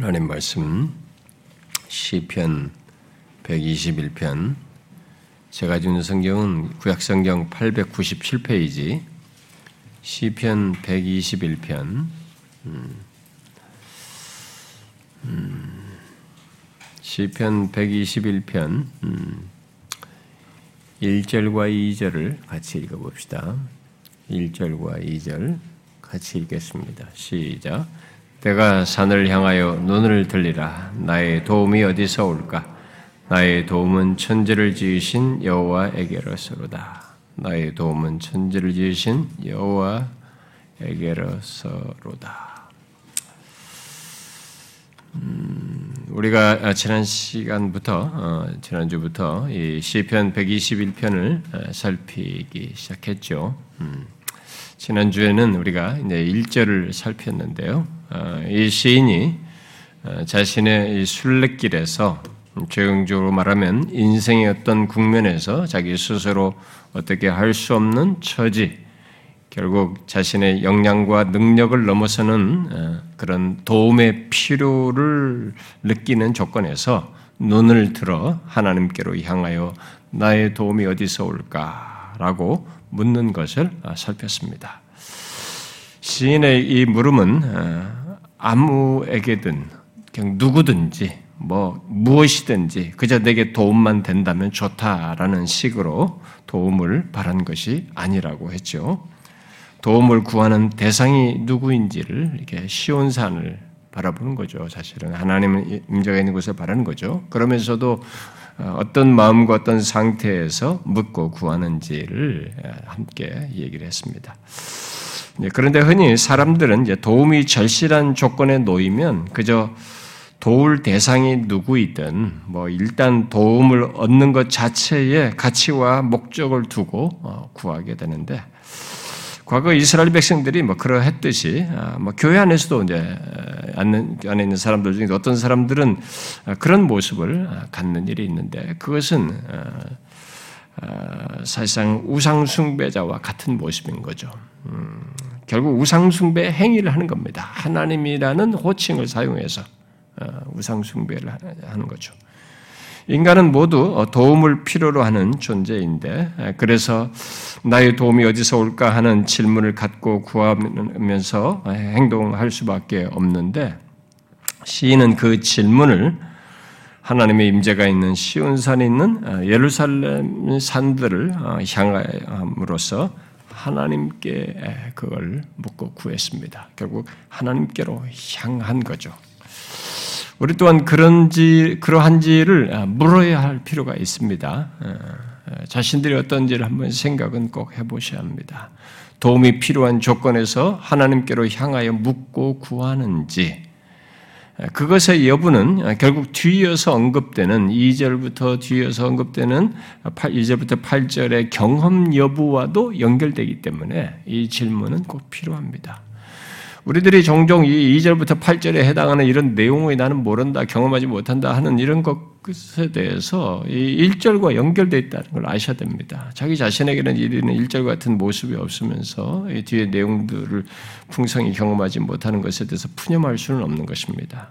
하나님 말씀 시편 121편 제가 주는 성경은 구약 성경 897페이지 시편 121편 음, 음, 시편 121편 음, 1절과 2절을 같이 읽어 봅시다. 1절과 2절 같이 읽겠습니다. 시작. 내가 산을 향하여 눈을 들리라. 나의 도움이 어디서 올까? 나의 도움은 천지를 지으신 여호와에게로서로다. 나의 도움은 천지를 지으신 여호와에게로서로다. 음, 우리가 지난 시간부터 어, 지난 주부터 이 시편 121편을 살피기 시작했죠. 음, 지난 주에는 우리가 이제 1절을 살폈는데요. 어, 이 시인이 어, 자신의 순례길에서 최종적으로 말하면 인생의 어떤 국면에서 자기 스스로 어떻게 할 수 없는 처지, 결국 자신의 역량과 능력을 넘어서는 어, 그런 도움의 필요를 느끼는 조건에서 눈을 들어 하나님께로 향하여 나의 도움이 어디서 올까라고 묻는 것을 살폈습니다. 시인의 이 물음은 아무에게든 그냥 누구든지 뭐 무엇이든지 그저 내게 도움만 된다면 좋다라는 식으로 도움을 바란 것이 아니라고 했죠. 도움을 구하는 대상이 누구인지를 이렇게 시온산을 바라보는 거죠. 사실은 하나님은 임재가 있는 곳을 바라는 거죠. 그러면서도 어떤 마음과 어떤 상태에서 묻고 구하는지를 함께 얘기를 했습니다. 네, 그런데 흔히 사람들은 이제 도움이 절실한 조건에 놓이면 그저 도울 대상이 누구이든 뭐 일단 도움을 얻는 것 자체에 가치와 목적을 두고 어, 구하게 되는데 과거 이스라엘 백성들이 뭐 그러했듯이 아, 뭐 교회 안에서도 이제 안에 있는 사람들 중에 어떤 사람들은 그런 모습을 아, 갖는 일이 있는데 그것은 어, 사실상 우상 숭배자와 같은 모습인 거죠. 음, 결국 우상숭배 행위를 하는 겁니다. 하나님이라는 호칭을 사용해서 어, 우상숭배를 하는 거죠. 인간은 모두 어, 도움을 필요로 하는 존재인데, 그래서 나의 도움이 어디서 올까 하는 질문을 갖고 구하면서 행동할 수밖에 없는데, 시인은 그 질문을 하나님의 임재가 있는 시온산에 있는 어, 예루살렘 산들을 향함으로써 하나님께 그걸 묻고 구했습니다. 결국 하나님께로 향한 거죠. 우리 또한 그런지 그러한지를 아, 물어야 할 필요가 있습니다. 어, 어, 자신들이 어떤지를 한번 생각은 꼭 해보셔야 합니다. 도움이 필요한 조건에서 하나님께로 향하여 묻고 구하는지 그것의 여부는 결국 뒤이어서 언급되는 2절부터 뒤이어서 언급되는 2절부터 8절의 경험 여부와도 연결되기 때문에 이 질문은 꼭 필요합니다. 우리들이 종종 이 2절부터 8절에 해당하는 이런 내용을 나는 모른다, 경험하지 못한다 하는 이런 것에 대해서 이 1절과 연결되어 있다는 걸 아셔야 됩니다. 자기 자신에게는 이르는 1절 같은 모습이 없으면서 이 뒤에 내용들을 풍성히 경험하지 못하는 것에 대해서 푸념할 수는 없는 것입니다.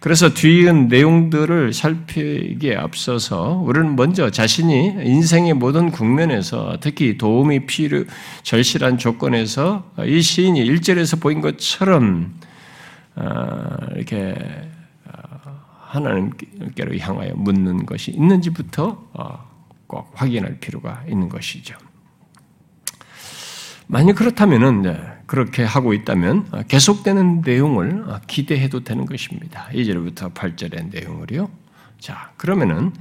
그래서 뒤에 내용들을 살피기에 앞서서 우리는 먼저 자신이 인생의 모든 국면에서 특히 도움이 필요, 절실한 조건에서 이 시인이 1절에서 보인 것처럼 어, 이렇게 어, 하나님께로 향하여 묻는 것이 있는지부터 어, 꼭 확인할 필요가 있는 것이죠. 만약 그렇다면은 그렇게 하고 있다면 계속되는 내용을 기대해도 되는 것입니다. 2절부터 8절의 내용을요. 자, 그러면은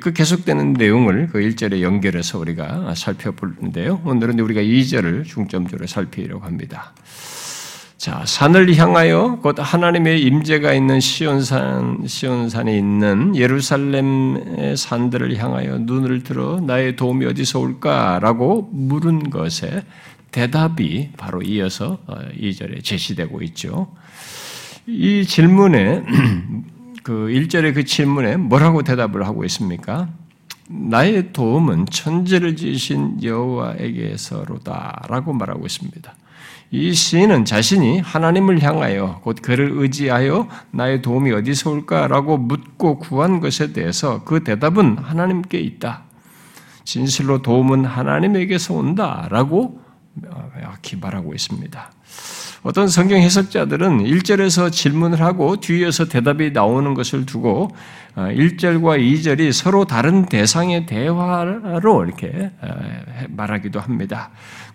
그 계속되는 내용을 그 1절에 연결해서 우리가 살펴볼는데요. 오늘은 우리가 2절을 중점적으로 살피려고 합니다. 자, 산을 향하여 곧 하나님의 임재가 있는 시온산 시온산에 있는 예루살렘의 산들을 향하여 눈을 들어 나의 도움이 어디서 올까라고 물은 것에 대답이 바로 이어서 2절에 어, 제시되고 있죠. 이 질문에 그 1절의 그 질문에 뭐라고 대답을 하고 있습니까? 나의 도움은 천지를 지으신 여호와에게서로다 라고 말하고 있습니다. 이 시인은 자신이 하나님을 향하여 곧 그를 의지하여 나의 도움이 어디서 올까라고 묻고 구한 것에 대해서 그 대답은 하나님께 있다. 진실로 도움은 하나님에게서 온다라고 명확히 말하고 있습니다. 어떤 성경 해석자들은 1절에서 질문을 하고 뒤에서 대답이 나오는 것을 두고 1절과 어, 2절이 서로 다른 대상의 대화로 이렇게 어, 말하기도 합니다.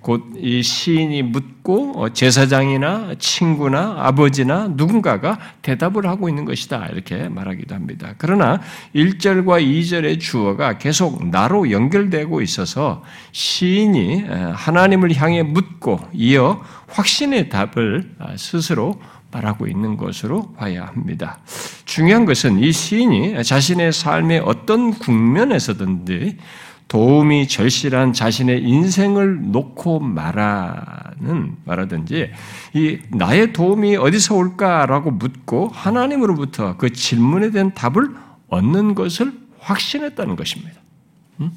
곧 이 시인이 묻고 어, 제사장이나 친구나 아버지나 누군가가 대답을 하고 있는 것이다. 이렇게 말하기도 합니다. 그러나 1절과 2절의 주어가 계속 나로 연결되고 있어서 시인이 하나님을 향해 묻고 이어 확신의 답을 스스로 말하고 있는 것으로 봐야 합니다. 중요한 것은 이 시인이 자신의 삶의 어떤 국면에서든지 도움이 절실한 자신의 인생을 놓고 말하는 말하든지 이 나의 도움이 어디서 올까라고 묻고 하나님으로부터 그 질문에 대한 답을 얻는 것을 확신했다는 것입니다. 음?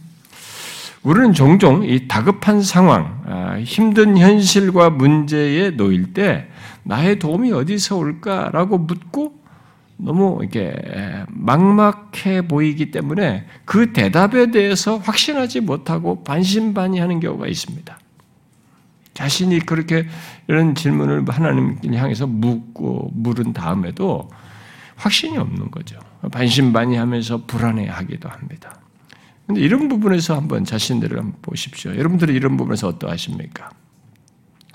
우리는 종종 이 다급한 상황, 아, 힘든 현실과 문제에 놓일 때 나의 도움이 어디서 올까라고 묻고 너무 이게 막막해 보이기 때문에 그 대답에 대해서 확신하지 못하고 반신반의하는 경우가 있습니다. 자신이 그렇게 이런 질문을 하나님 향해서 묻고 물은 다음에도 확신이 없는 거죠. 반신반의하면서 불안해하기도 합니다. 근데 이런 부분에서 한번 자신들을 한번 보십시오. 여러분들은 이런 부분에서 어떠하십니까?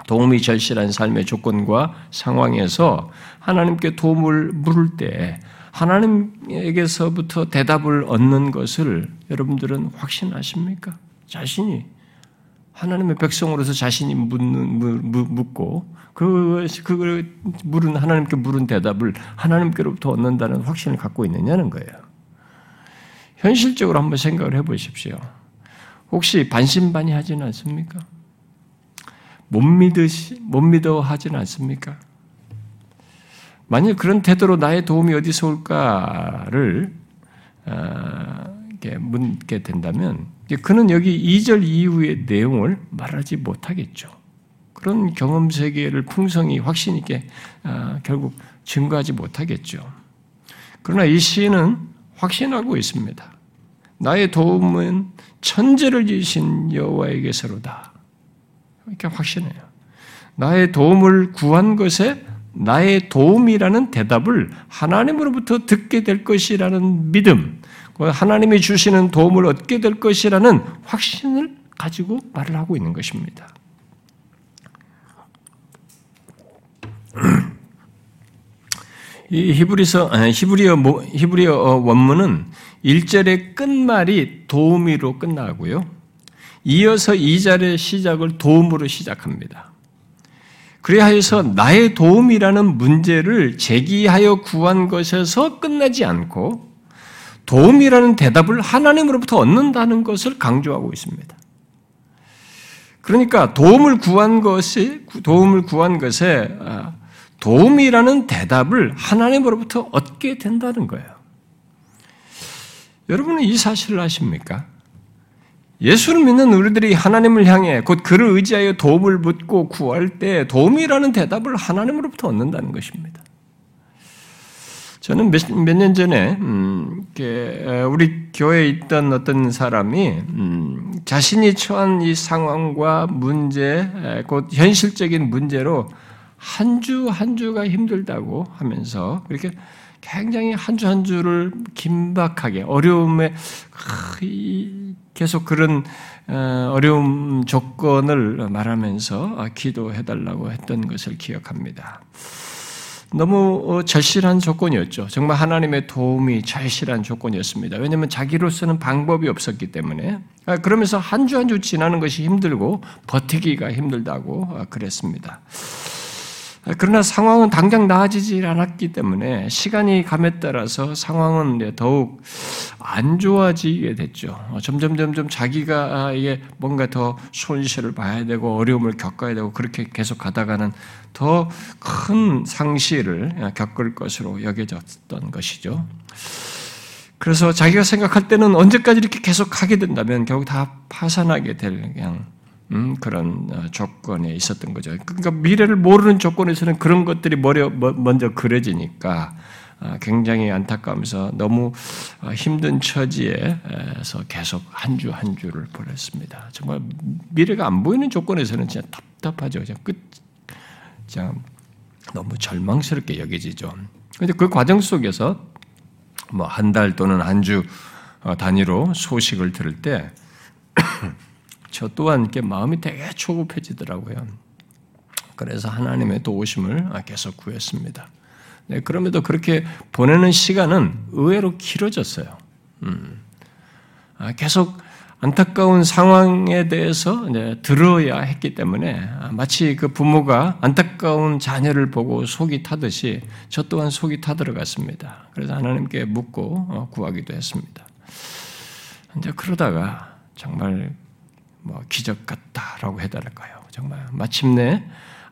도움이 절실한 삶의 조건과 상황에서 하나님께 도움을 물을 때 하나님에게서부터 대답을 얻는 것을 여러분들은 확신하십니까? 자신이 하나님의 백성으로서 자신이 묻는, 묻고 그, 그걸 물은 하나님께 물은 대답을 하나님께로부터 얻는다는 확신을 갖고 있느냐는 거예요. 현실적으로 한번 생각을 해 보십시오. 혹시 반신반의하지는 않습니까? 못 믿으시, 못 믿어 하진 않습니까? 만약 그런 태도로 나의 도움이 어디서 올까를 어, 묻게 된다면 그는 여기 2절 이후의 내용을 말하지 못하겠죠. 그런 경험 세계를 풍성히 확신 있게 어, 결국 증거하지 못하겠죠. 그러나 이 시인은 확신하고 있습니다. 나의 도움은 천재를 지으신 여호와에게서로다. 이렇게 확신해요. 나의 도움을 구한 것에 나의 도움이라는 대답을 하나님으로부터 듣게 될 것이라는 믿음, 하나님이 주시는 도움을 얻게 될 것이라는 확신을 가지고 말을 하고 있는 것입니다. 이 히브리서 히브리어 히브리어 원문은 1절의 끝말이 도우미로 끝나고요. 이어서 2절의 시작을 도움으로 시작합니다. 해서 나의 도움이라는 문제를 제기하여 구한 것에서 끝나지 않고 도움이라는 대답을 하나님으로부터 얻는다는 것을 강조하고 있습니다. 그러니까 도움을 구한 것이 도움을 구한 것에 아, 도움이라는 대답을 하나님으로부터 얻게 된다는 거예요. 여러분은 이 사실을 아십니까? 예수를 믿는 우리들이 하나님을 향해 곧 그를 의지하여 도움을 묻고 구할 때 도움이라는 대답을 하나님으로부터 얻는다는 것입니다. 저는 몇 년 전에 음, 우리 교회에 있던 어떤 사람이 음, 자신이 처한 이 상황과 문제, 곧 현실적인 문제로 한 주한 주가 힘들다고 하면서 그렇게 굉장히 한 주 한 주를 긴박하게 어려움에 계속 그런 어, 어려움 조건을 말하면서 아, 기도해달라고 했던 것을 기억합니다. 너무 어, 절실한 조건이었죠. 정말 하나님의 도움이 절실한 조건이었습니다. 왜냐하면 자기로서는 방법이 없었기 때문에. 아, 그러면서 한 주 한 주 지나는 것이 힘들고 버티기가 힘들다고 아, 그랬습니다. 그러나 상황은 당장 나아지질 않았기 때문에 시간이 감에 따라서 상황은 더욱 안 좋아지게 됐죠. 점점 점점 자기가 아, 이게 뭔가 더 손실을 봐야 되고 어려움을 겪어야 되고 그렇게 계속 가다가는 더 큰 상실을 겪을 것으로 여겨졌던 것이죠. 그래서 자기가 생각할 때는 언제까지 이렇게 계속 하게 된다면 결국 다 파산하게 될 그냥 음, 그런 어, 조건에 있었던 거죠. 그러니까 미래를 모르는 조건에서는 그런 것들이 머리, 먼저 그려지니까 아, 굉장히 안타까우면서 너무 아, 힘든 처지에서 계속 한주한 주를 보냈습니다. 정말 미래가 안 보이는 조건에서는 진짜 답답하죠. 그냥 끝, 그냥 너무 절망스럽게 여겨지죠. 그런데 그 과정 속에서 뭐 한 달 또는 한주 어, 단위로 소식을 들을 때 저 또한 마음이 되게 초급해지더라고요. 그래서 하나님의 도우심을 계속 구했습니다. 네, 그럼에도 그렇게 보내는 시간은 의외로 길어졌어요. 음. 아, 계속 안타까운 상황에 대해서 들어야 했기 때문에 아, 마치 그 부모가 안타까운 자녀를 보고 속이 타듯이 저 또한 속이 타들어갔습니다. 그래서 하나님께 묻고 어, 구하기도 했습니다. 이제 그러다가 정말 뭐 기적 같다라고 해달까요? 정말 마침내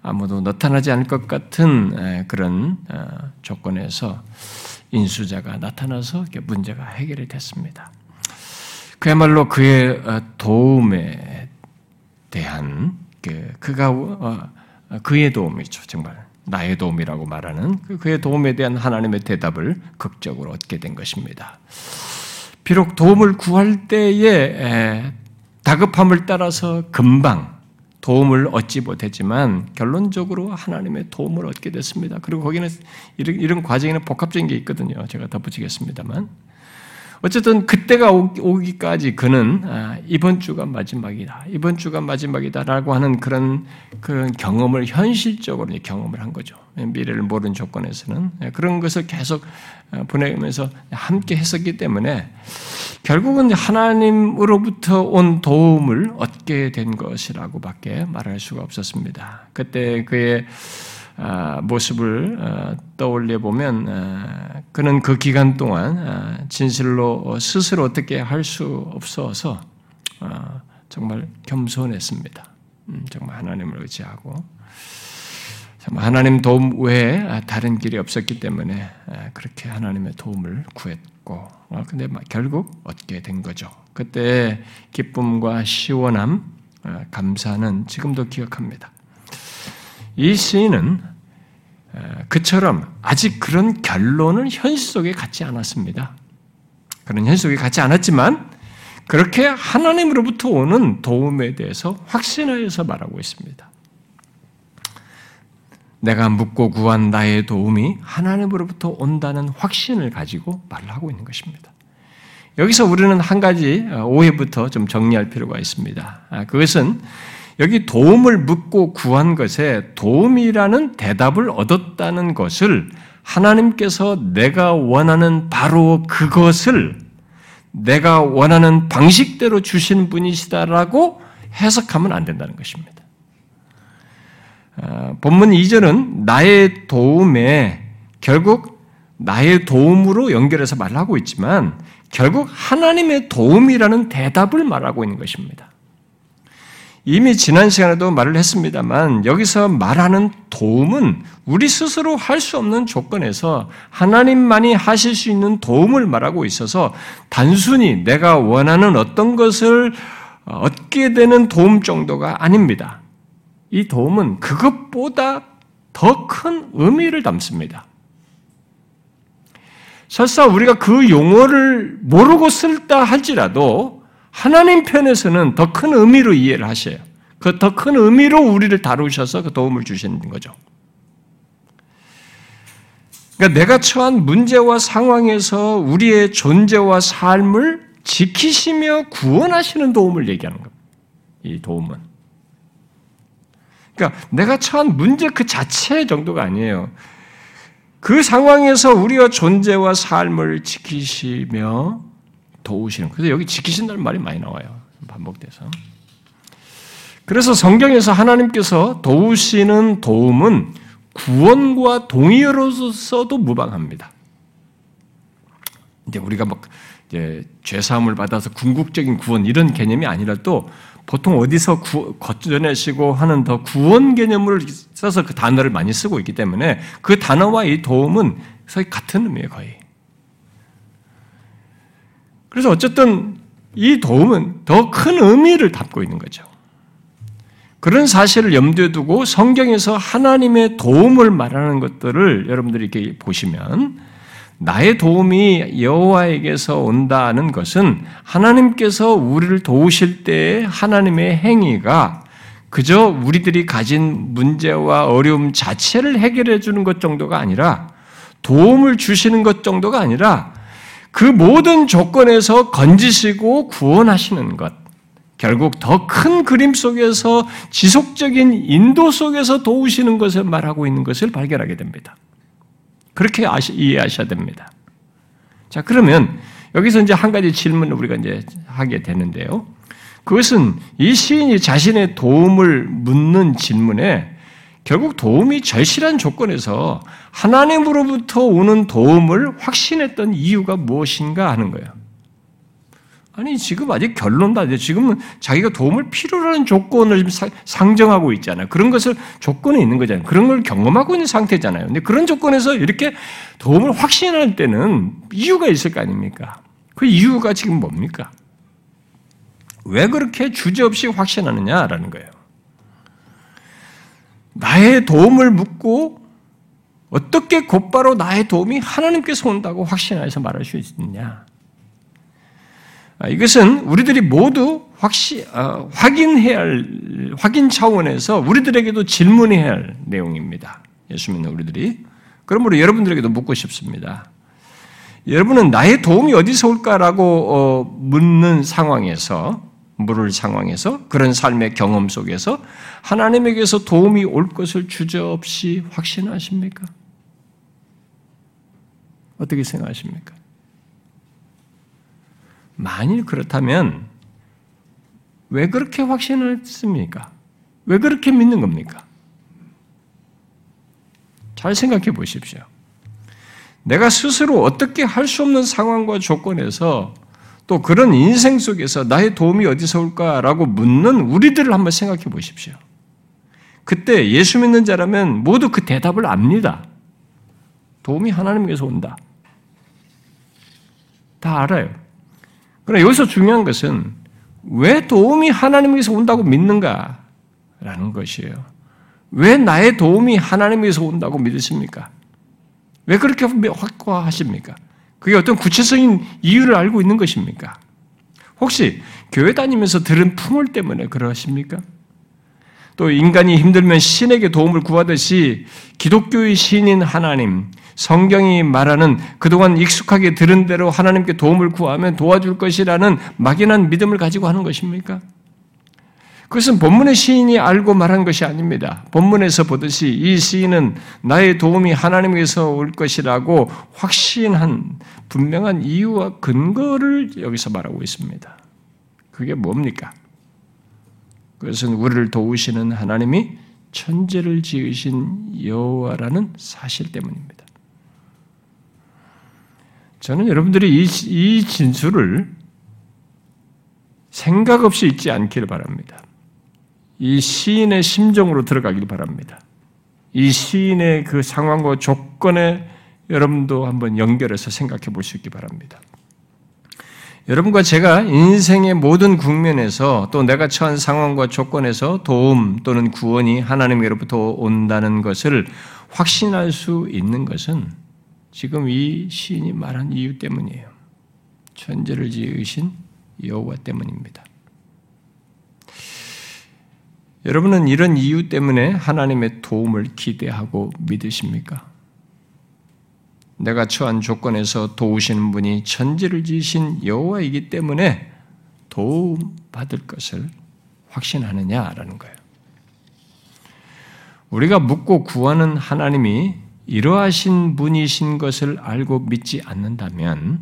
아무도 나타나지 않을 것 같은 그런 어, 조건에서 인수자가 나타나서 문제가 해결이 됐습니다. 그야말로 그의 어, 도움에 대한 그, 그가 어, 그의 도움이죠 정말 나의 도움이라고 말하는 그 그의 도움에 대한 하나님의 대답을 극적으로 얻게 된 것입니다. 비록 도움을 구할 때에 다급함을 따라서 금방 도움을 얻지 못했지만 결론적으로 하나님의 도움을 얻게 됐습니다. 그리고 거기는 이런, 이런 과정에는 복합적인 게 있거든요. 제가 덧붙이겠습니다만. 어쨌든 그때가 오기까지 그는 아, 이번 주가 마지막이다. 이번 주가 마지막이다라고 하는 그런 그런 경험을 현실적으로 경험을 한 거죠. 미래를 모르는 조건에서는 예, 그런 것을 계속 어, 보내면서 함께 했었기 때문에 결국은 하나님으로부터 온 도움을 얻게 된 것이라고밖에 말할 수가 없었습니다. 그때 그의 아, 모습을 어, 떠올려 보면 어, 그는 그 기간 동안 진실로 스스로 어떻게 할 수 없어서 정말 겸손했습니다. 음, 정말 하나님을 의지하고 하나님 도움 외에 다른 길이 없었기 때문에 그렇게 하나님의 도움을 구했고, 어, 근데 결국 얻게 된 거죠. 그때 기쁨과 시원함, 어, 감사는 지금도 기억합니다. 이 시인은 그처럼 아직 그런 결론을 현실 속에 갖지 않았습니다. 그런 현실 속에 갖지 않았지만 그렇게 하나님으로부터 오는 도움에 대해서 확신하여서 말하고 있습니다. 내가 묻고 구한 나의 도움이 하나님으로부터 온다는 확신을 가지고 말을 하고 있는 것입니다. 여기서 우리는 한 가지 어, 오해부터 좀 정리할 필요가 있습니다. 아, 그것은 여기 도움을 묻고 구한 것에 도움이라는 대답을 얻었다는 것을 하나님께서 내가 원하는 바로 그것을 내가 원하는 방식대로 주신 분이시다라고 해석하면 안 된다는 것입니다. 어, 본문 2절은 나의 도움에 결국 나의 도움으로 연결해서 말하고 있지만 결국 하나님의 도움이라는 대답을 말하고 있는 것입니다. 이미 지난 시간에도 말을 했습니다만 여기서 말하는 도움은 우리 스스로 할 수 없는 조건에서 하나님만이 하실 수 있는 도움을 말하고 있어서 단순히 내가 원하는 어떤 것을 얻게 되는 도움 정도가 아닙니다. 이 도움은 그것보다 더 큰 의미를 담습니다. 설사 우리가 그 용어를 모르고 쓸다 할지라도 하나님 편에서는 더 큰 의미로 이해를 하셔요. 그 더 큰 의미로 우리를 다루셔서 그 도움을 주시는 거죠. 그러니까 내가 처한 문제와 상황에서 우리의 존재와 삶을 지키시며 구원하시는 도움을 얘기하는 겁니다. 이 도움은. 그러니까 내가 처한 문제 그 자체 정도가 아니에요. 그 상황에서 우리가 존재와 삶을 지키시며 도우시는. 그래서 여기 지키신다는 말이 많이 나와요. 반복돼서. 그래서 성경에서 하나님께서 도우시는 도움은 구원과 동의로서도 무방합니다. 이제 우리가 막 이제 죄 사함을 받아서 궁극적인 구원 이런 개념이 아니라도 보통 어디서 구, 거쳐내시고 하는 더 구원 개념을 써서 그 단어를 많이 쓰고 있기 때문에 그 단어와 이 도움은 거의 같은 의미예요, 거의. 그래서 어쨌든 이 도움은 더 큰 의미를 담고 있는 거죠. 그런 사실을 염두에 두고 성경에서 하나님의 도움을 말하는 것들을 여러분들이 이렇게 보시면 나의 도움이 여호와에게서 온다는 것은 하나님께서 우리를 도우실 때의 하나님의 행위가 그저 우리들이 가진 문제와 어려움 자체를 해결해 주는 것 정도가 아니라 도움을 주시는 것 정도가 아니라 그 모든 조건에서 건지시고 구원하시는 것. 결국 더 큰 그림 속에서 지속적인 인도 속에서 도우시는 것을 말하고 있는 것을 발견하게 됩니다. 그렇게 아시, 이해하셔야 됩니다. 자, 그러면 여기서 이제 한 가지 질문을 우리가 이제 하게 되는데요. 그것은 이 시인이 자신의 도움을 묻는 질문에 결국 도움이 절실한 조건에서 하나님으로부터 오는 도움을 확신했던 이유가 무엇인가 하는 거예요. 아니, 지금 아직 결론도 안 돼. 지금은 자기가 도움을 필요로 하는 조건을 상정하고 있잖아요. 그런 것을 조건에 있는 거잖아요. 그런 걸 경험하고 있는 상태잖아요. 근데 그런 조건에서 이렇게 도움을 확신할 때는 이유가 있을 거 아닙니까? 그 이유가 지금 뭡니까? 왜 그렇게 주저없이 확신하느냐라는 거예요. 나의 도움을 묻고 어떻게 곧바로 나의 도움이 하나님께서 온다고 확신해서 말할 수 있느냐? 아, 이것은 우리들이 모두 확시, 어, 확인해야 할, 확인 차원에서 우리들에게도 질문해야 할 내용입니다. 예수 믿는 우리들이. 그러므로 여러분들에게도 묻고 싶습니다. 여러분은 나의 도움이 어디서 올까라고 어, 묻는 상황에서 물을 상황에서 그런 삶의 경험 속에서 하나님에게서 도움이 올 것을 주저없이 확신하십니까? 어떻게 생각하십니까? 만일 그렇다면 왜 그렇게 확신했습니까? 왜 그렇게 믿는 겁니까? 잘 생각해 보십시오. 내가 스스로 어떻게 할 수 없는 상황과 조건에서 또 그런 인생 속에서 나의 도움이 어디서 올까라고 묻는 우리들을 한번 생각해 보십시오. 그때 예수 믿는 자라면 모두 그 대답을 압니다. 도움이 하나님께서 온다. 다 알아요. 그러나 여기서 중요한 것은 왜 도움이 하나님께서 온다고 믿는가라는 것이에요. 왜 나의 도움이 하나님께서 온다고 믿으십니까? 왜 그렇게 확고하십니까? 그게 어떤 구체적인 이유를 알고 있는 것입니까? 혹시 교회 다니면서 들은 풍월 때문에 그러십니까? 또 인간이 힘들면 신에게 도움을 구하듯이 기독교의 신인 하나님, 성경이 말하는 그동안 익숙하게 들은 대로 하나님께 도움을 구하면 도와줄 것이라는 막연한 믿음을 가지고 하는 것입니까? 그것은 본문의 시인이 알고 말한 것이 아닙니다. 본문에서 보듯이 이 시인은 나의 도움이 하나님에서 올 것이라고 확신한 분명한 이유와 근거를 여기서 말하고 있습니다. 그게 뭡니까? 그것은 우리를 도우시는 하나님이 천재를 지으신 여호와라는 사실 때문입니다. 저는 여러분들이 이, 이 진술을 생각 없이 잊지 않기를 바랍니다. 이 시인의 심정으로 들어가길 바랍니다. 이 시인의 그 상황과 조건에 여러분도 한번 연결해서 생각해 볼 수 있기 바랍니다. 여러분과 제가 인생의 모든 국면에서 또 내가 처한 상황과 조건에서 도움 또는 구원이 하나님으로부터 온다는 것을 확신할 수 있는 것은 지금 이 시인이 말한 이유 때문이에요. 천재를 지으신 여호와 때문입니다. 여러분은 이런 이유 때문에 하나님의 도움을 기대하고 믿으십니까? 내가 처한 조건에서 도우시는 분이 천지를 지으신 여호와이기 때문에 도움 받을 것을 확신하느냐라는 거예요. 우리가 묻고 구하는 하나님이 이러하신 분이신 것을 알고 믿지 않는다면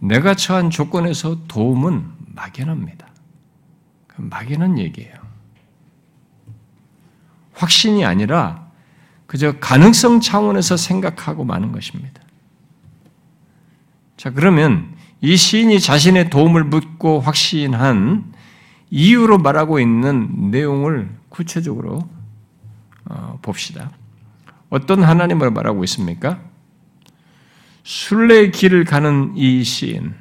내가 처한 조건에서 도움은 막연합니다. 막연한 얘기예요. 확신이 아니라 그저 가능성 차원에서 생각하고 마는 것입니다. 자, 그러면 이 시인이 자신의 도움을 묻고 확신한 이유로 말하고 있는 내용을 구체적으로 어, 봅시다. 어떤 하나님을 말하고 있습니까? 순례의 길을 가는 이 시인,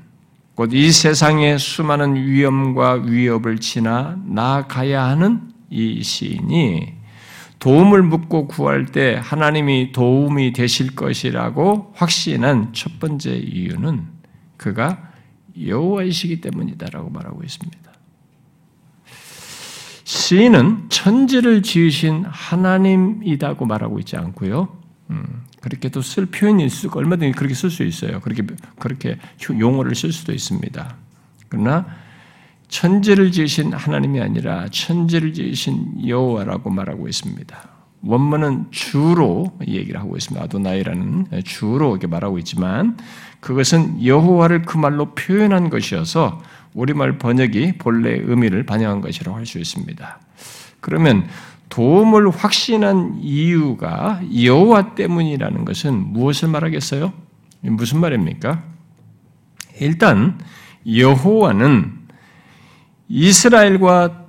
곧 이 세상의 수많은 위험과 위협을 지나 나아가야 하는 이 시인이 도움을 묻고 구할 때 하나님이 도움이 되실 것이라고 확신한 첫 번째 이유는 그가 여호와이시기 때문이다라고 말하고 있습니다. 시인은 천지를 지으신 하나님이다고 말하고 있지 않고요. 음, 그렇게도 쓸 표현일 수 얼마든지 그렇게 쓸 수 있어요. 그렇게 그렇게 용어를 쓸 수도 있습니다. 그러나 천지를 지으신 하나님이 아니라 천지를 지으신 여호와라고 말하고 있습니다. 원문은 주로 얘기를 하고 있습니다. 아도나이라는 주로 이렇게 말하고 있지만 그것은 여호와를 그 말로 표현한 것이어서 우리말 번역이 본래 의미를 반영한 것이라고 할 수 있습니다. 그러면 도움을 확신한 이유가 여호와 때문이라는 것은 무엇을 말하겠어요? 무슨 말입니까? 일단 여호와는 이스라엘과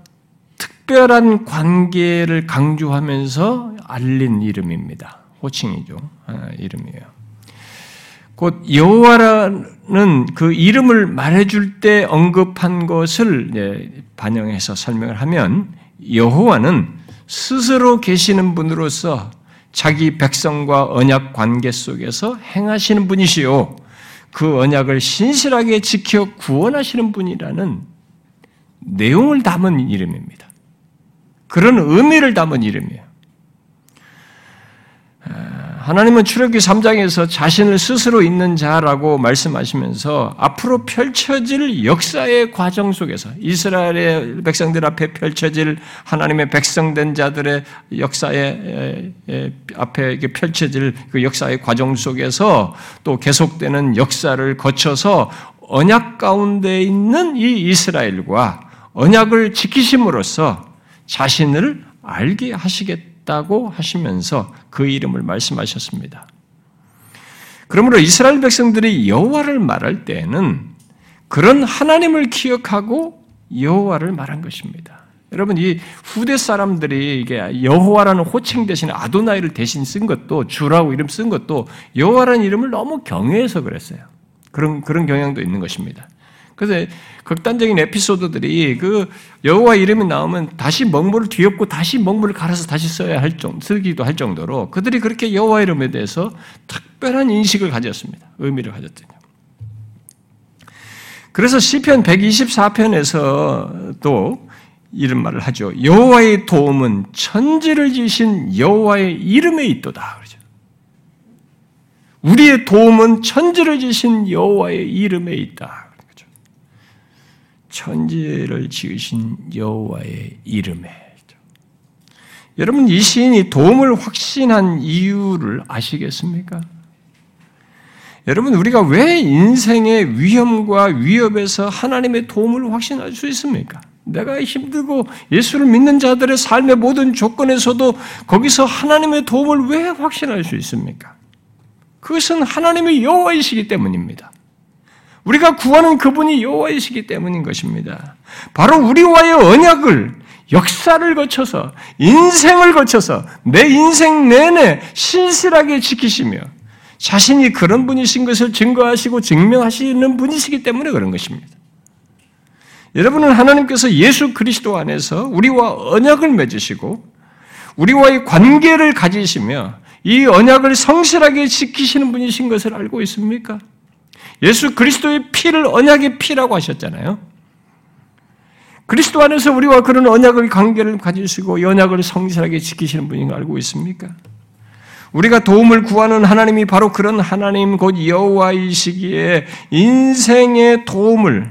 특별한 관계를 강조하면서 알린 이름입니다. 호칭이죠. 아, 이름이에요. 곧 여호와라는 그 이름을 말해줄 때 언급한 것을 반영해서 설명을 하면 여호와는 스스로 계시는 분으로서 자기 백성과 언약 관계 속에서 행하시는 분이시요. 그 언약을 신실하게 지켜 구원하시는 분이라는 내용을 담은 이름입니다. 그런 의미를 담은 이름이에요. 하나님은 출애굽기 3장에서 자신을 스스로 있는 자라고 말씀하시면서 앞으로 펼쳐질 역사의 과정 속에서 이스라엘의 백성들 앞에 펼쳐질 하나님의 백성된 자들의 역사의 앞에 펼쳐질 그 역사의 과정 속에서 또 계속되는 역사를 거쳐서 언약 가운데 있는 이 이스라엘과 언약을 지키심으로써 자신을 알게 하시겠다 고 하시면서 그 이름을 말씀하셨습니다. 그러므로 이스라엘 백성들이 여호와를 말할 때에는 그런 하나님을 기억하고 여호와를 말한 것입니다. 여러분 이 후대 사람들이 이게 여호와라는 호칭 대신 아도나이를 대신 쓴 것도 주라고 이름 쓴 것도 여호와라는 이름을 너무 경외해서 그랬어요. 그런 그런 경향도 있는 것입니다. 그래서 극단적인 에피소드들이 그 여호와 이름이 나오면 다시 먹물을 뒤엎고 다시 먹물을 갈아서 다시 써야 할 정도, 쓰기도 할 정도로 그들이 그렇게 여호와 이름에 대해서 특별한 인식을 가졌습니다. 의미를 가졌더니. 그래서 시편 124편에서 또 이런 말을 하죠. 여호와의 도움은 천지를 지신 여호와의 이름에 있도다. 그러죠. 우리의 도움은 천지를 지신 여호와의 이름에 있다. 천지를 지으신 여호와의 이름에 여러분 이 시인이 도움을 확신한 이유를 아시겠습니까? 여러분 우리가 왜 인생의 위험과 위협에서 하나님의 도움을 확신할 수 있습니까? 내가 힘들고 예수를 믿는 자들의 삶의 모든 조건에서도 거기서 하나님의 도움을 왜 확신할 수 있습니까? 그것은 하나님의 여호와이시기 때문입니다. 우리가 구하는 그분이 여호와이시기 때문인 것입니다. 바로 우리와의 언약을 역사를 거쳐서 인생을 거쳐서 내 인생 내내 신실하게 지키시며 자신이 그런 분이신 것을 증거하시고 증명하시는 분이시기 때문에 그런 것입니다. 여러분은 하나님께서 예수 그리스도 안에서 우리와 언약을 맺으시고 우리와의 관계를 가지시며 이 언약을 성실하게 지키시는 분이신 것을 알고 있습니까? 예수 그리스도의 피를 언약의 피라고 하셨잖아요. 그리스도 안에서 우리와 그런 언약의 관계를 가지시고 언약을 성실하게 지키시는 분인 거 알고 있습니까? 우리가 도움을 구하는 하나님이 바로 그런 하나님 곧 여호와이시기에 인생의 도움을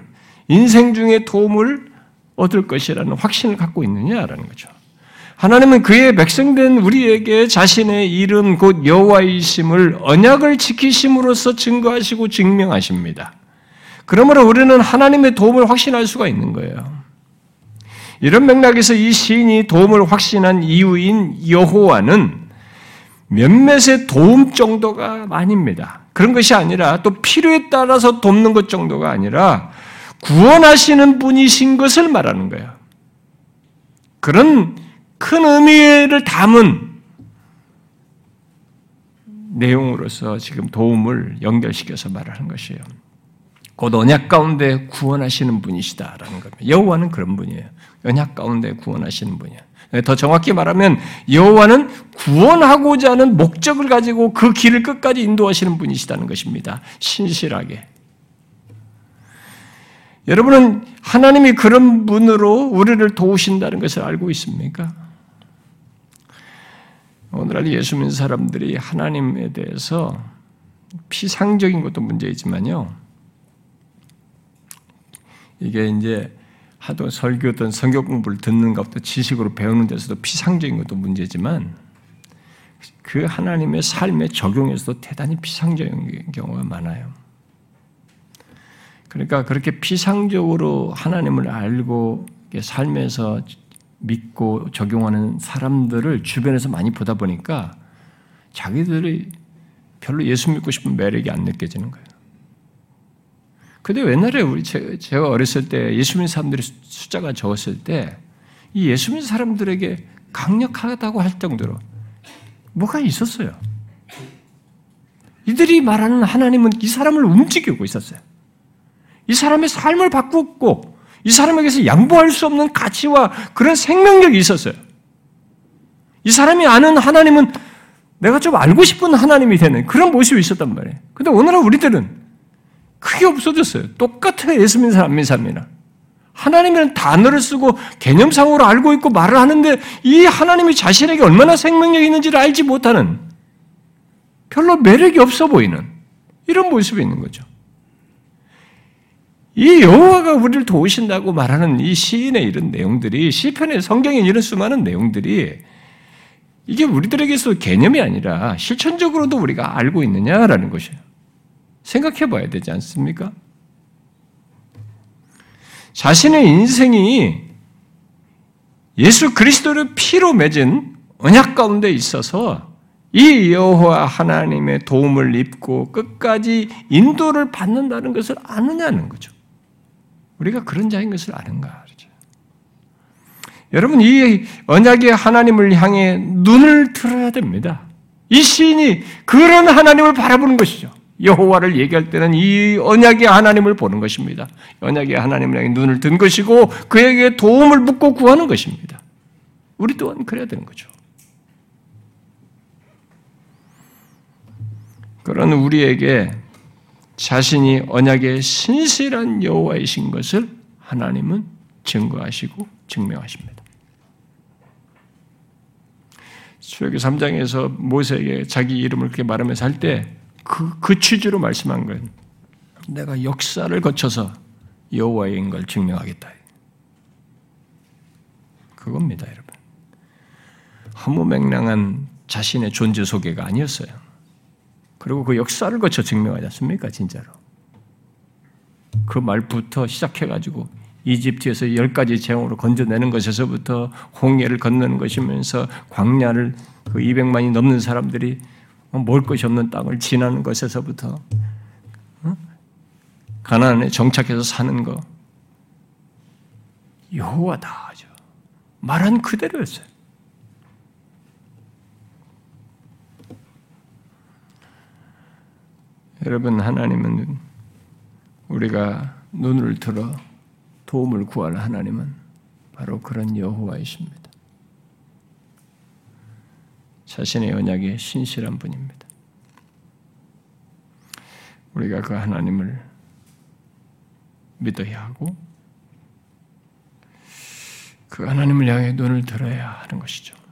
인생 중에 도움을 얻을 것이라는 확신을 갖고 있느냐라는 거죠. 하나님은 그의 백성된 우리에게 자신의 이름 곧 여호와이심을 언약을 지키심으로써 증거하시고 증명하십니다. 그러므로 우리는 하나님의 도움을 확신할 수가 있는 거예요. 이런 맥락에서 이 시인이 도움을 확신한 이유인 여호와는 몇몇의 도움 정도가 아닙니다. 그런 것이 아니라 또 필요에 따라서 돕는 것 정도가 아니라 구원하시는 분이신 것을 말하는 거예요. 그런 큰 의미를 담은 내용으로서 지금 도움을 연결시켜서 말하는 것이에요. 곧 언약 가운데 구원하시는 분이시다라는 겁니다. 여호와는 그런 분이에요. 언약 가운데 구원하시는 분이에요. 더 정확히 말하면 여호와는 구원하고자 하는 목적을 가지고 그 길을 끝까지 인도하시는 분이시다는 것입니다. 신실하게. 여러분은 하나님이 그런 분으로 우리를 도우신다는 것을 알고 있습니까? 오늘날 예수 믿는 사람들이 하나님에 대해서 피상적인 것도 문제이지만요. 이게 이제 하도 설교든 성경 공부를 듣는 것도 지식으로 배우는 데서도 피상적인 것도 문제지만 그 하나님의 삶에 적용해서도 대단히 피상적인 경우가 많아요. 그러니까 그렇게 피상적으로 하나님을 알고 삶에서 믿고 적용하는 사람들을 주변에서 많이 보다 보니까 자기들이 별로 예수 믿고 싶은 매력이 안 느껴지는 거예요. 근데 옛날에 우리 제가 어렸을 때 예수 믿는 사람들이 숫자가 적었을 때 이 예수 믿는 사람들에게 강력하다고 할 정도로 뭐가 있었어요. 이들이 말하는 하나님은 이 사람을 움직이고 있었어요. 이 사람의 삶을 바꾸고 이 사람에게서 양보할 수 없는 가치와 그런 생명력이 있었어요. 이 사람이 아는 하나님은 내가 좀 알고 싶은 하나님이 되는 그런 모습이 있었단 말이에요. 근데 오늘날 우리들은 크게 없어졌어요. 똑같아요. 예수 믿는 사람, 사람이나. 하나님이라는 단어를 쓰고 개념상으로 알고 있고 말을 하는데 이 하나님이 자신에게 얼마나 생명력이 있는지를 알지 못하는 별로 매력이 없어 보이는 이런 모습이 있는 거죠. 이 여호와가 우리를 도우신다고 말하는 이 시인의 이런 내용들이 시편의 성경에 이런 수많은 내용들이 이게 우리들에게서 개념이 아니라 실천적으로도 우리가 알고 있느냐라는 것이에요. 생각해 봐야 되지 않습니까? 자신의 인생이 예수 그리스도를 피로 맺은 언약 가운데 있어서 이 여호와 하나님의 도움을 입고 끝까지 인도를 받는다는 것을 아느냐는 거죠. 우리가 그런 자인 것을 아는가? 그렇죠? 여러분, 이 언약의 하나님을 향해 눈을 들어야 됩니다. 이 시인이 그런 하나님을 바라보는 것이죠. 여호와를 얘기할 때는 이 언약의 하나님을 보는 것입니다. 언약의 하나님을 향해 눈을 든 것이고 그에게 도움을 묻고 구하는 것입니다. 우리 또한 그래야 되는 거죠. 그런 우리에게 자신이 언약의 신실한 여호와이신 것을 하나님은 증거하시고 증명하십니다. 출애기 3장에서 모세에게 자기 이름을 그렇게 말하면서 할 때 그, 그 취지로 말씀한 건 내가 역사를 거쳐서 여호와인 걸 증명하겠다. 그겁니다, 여러분. 허무맹랑한 자신의 존재 소개가 아니었어요. 그리고 그 역사를 거쳐 증명하지 않습니까? 진짜로. 그 말부터 시작해가지고 이집트에서 열 가지 재앙으로 건져내는 것에서부터 홍해를 건너는 것이면서 광야를 그 200만이 넘는 사람들이 먹을 것이 없는 땅을 지나는 것에서부터 어? 가나안에 정착해서 사는 거 여호와다 하죠. 말한 그대로였어요. 여러분 하나님은 우리가 눈을 들어 도움을 구할 하나님은 바로 그런 여호와이십니다. 자신의 언약에 신실한 분입니다. 우리가 그 하나님을 믿어야 하고 그 하나님을 향해 눈을 들어야 하는 것이죠.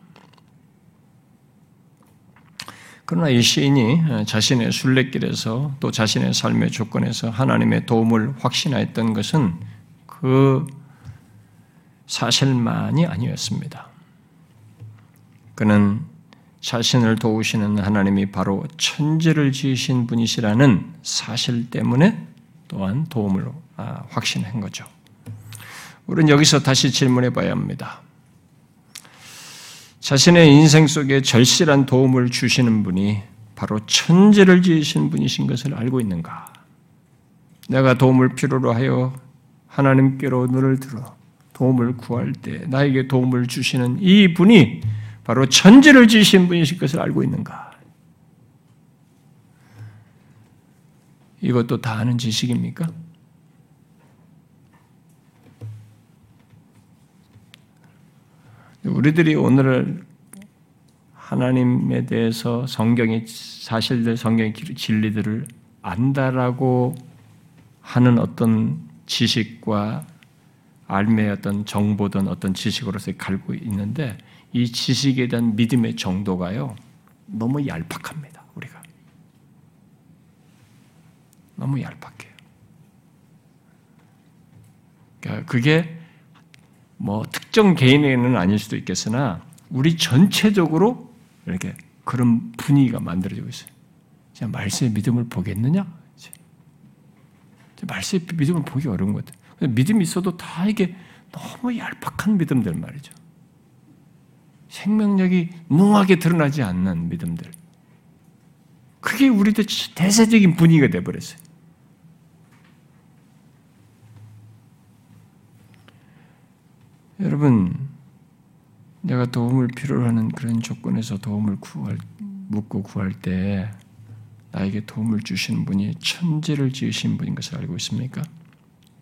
그러나 이 시인이 자신의 순례길에서 또 자신의 삶의 조건에서 하나님의 도움을 확신하였던 것은 그 사실만이 아니었습니다. 그는 자신을 도우시는 하나님이 바로 천지를 지으신 분이시라는 사실 때문에 또한 도움을 아, 확신한 거죠. 우리는 여기서 다시 질문해 봐야 합니다. 자신의 인생 속에 절실한 도움을 주시는 분이 바로 천지를 지으신 분이신 것을 알고 있는가? 내가 도움을 필요로 하여 하나님께로 눈을 들어 도움을 구할 때 나에게 도움을 주시는 이 분이 바로 천지를 지으신 분이신 것을 알고 있는가? 이것도 다 아는 지식입니까? 우리들이 오늘 하나님에 대해서 성경의 사실들, 성경의 진리들을 안다라고 하는 어떤 지식과 알의 어떤 정보든 어떤 지식으로서 갈고 있는데 이 지식에 대한 믿음의 정도가요 너무 얄팍합니다 우리가 너무 얄팍해요. 그러니까 그게 뭐 특정 개인에는 아닐 수도 있겠으나 우리 전체적으로 이렇게 그런 분위기가 만들어지고 있어요. 자, 말씀의 믿음을 보겠느냐? 말씀의 믿음을 보기 어려운 것 같아요. 믿음이 있어도 다 이게 너무 얄팍한 믿음들 말이죠. 생명력이 농하게 드러나지 않는 믿음들. 그게 우리들 대세적인 분위기가 되어버렸어요. 여러분, 내가 도움을 필요로 하는 그런 조건에서 도움을 구할, 묻고 구할 때 나에게 도움을 주시는 분이 천지를 지으신 분인 것을 알고 있습니까?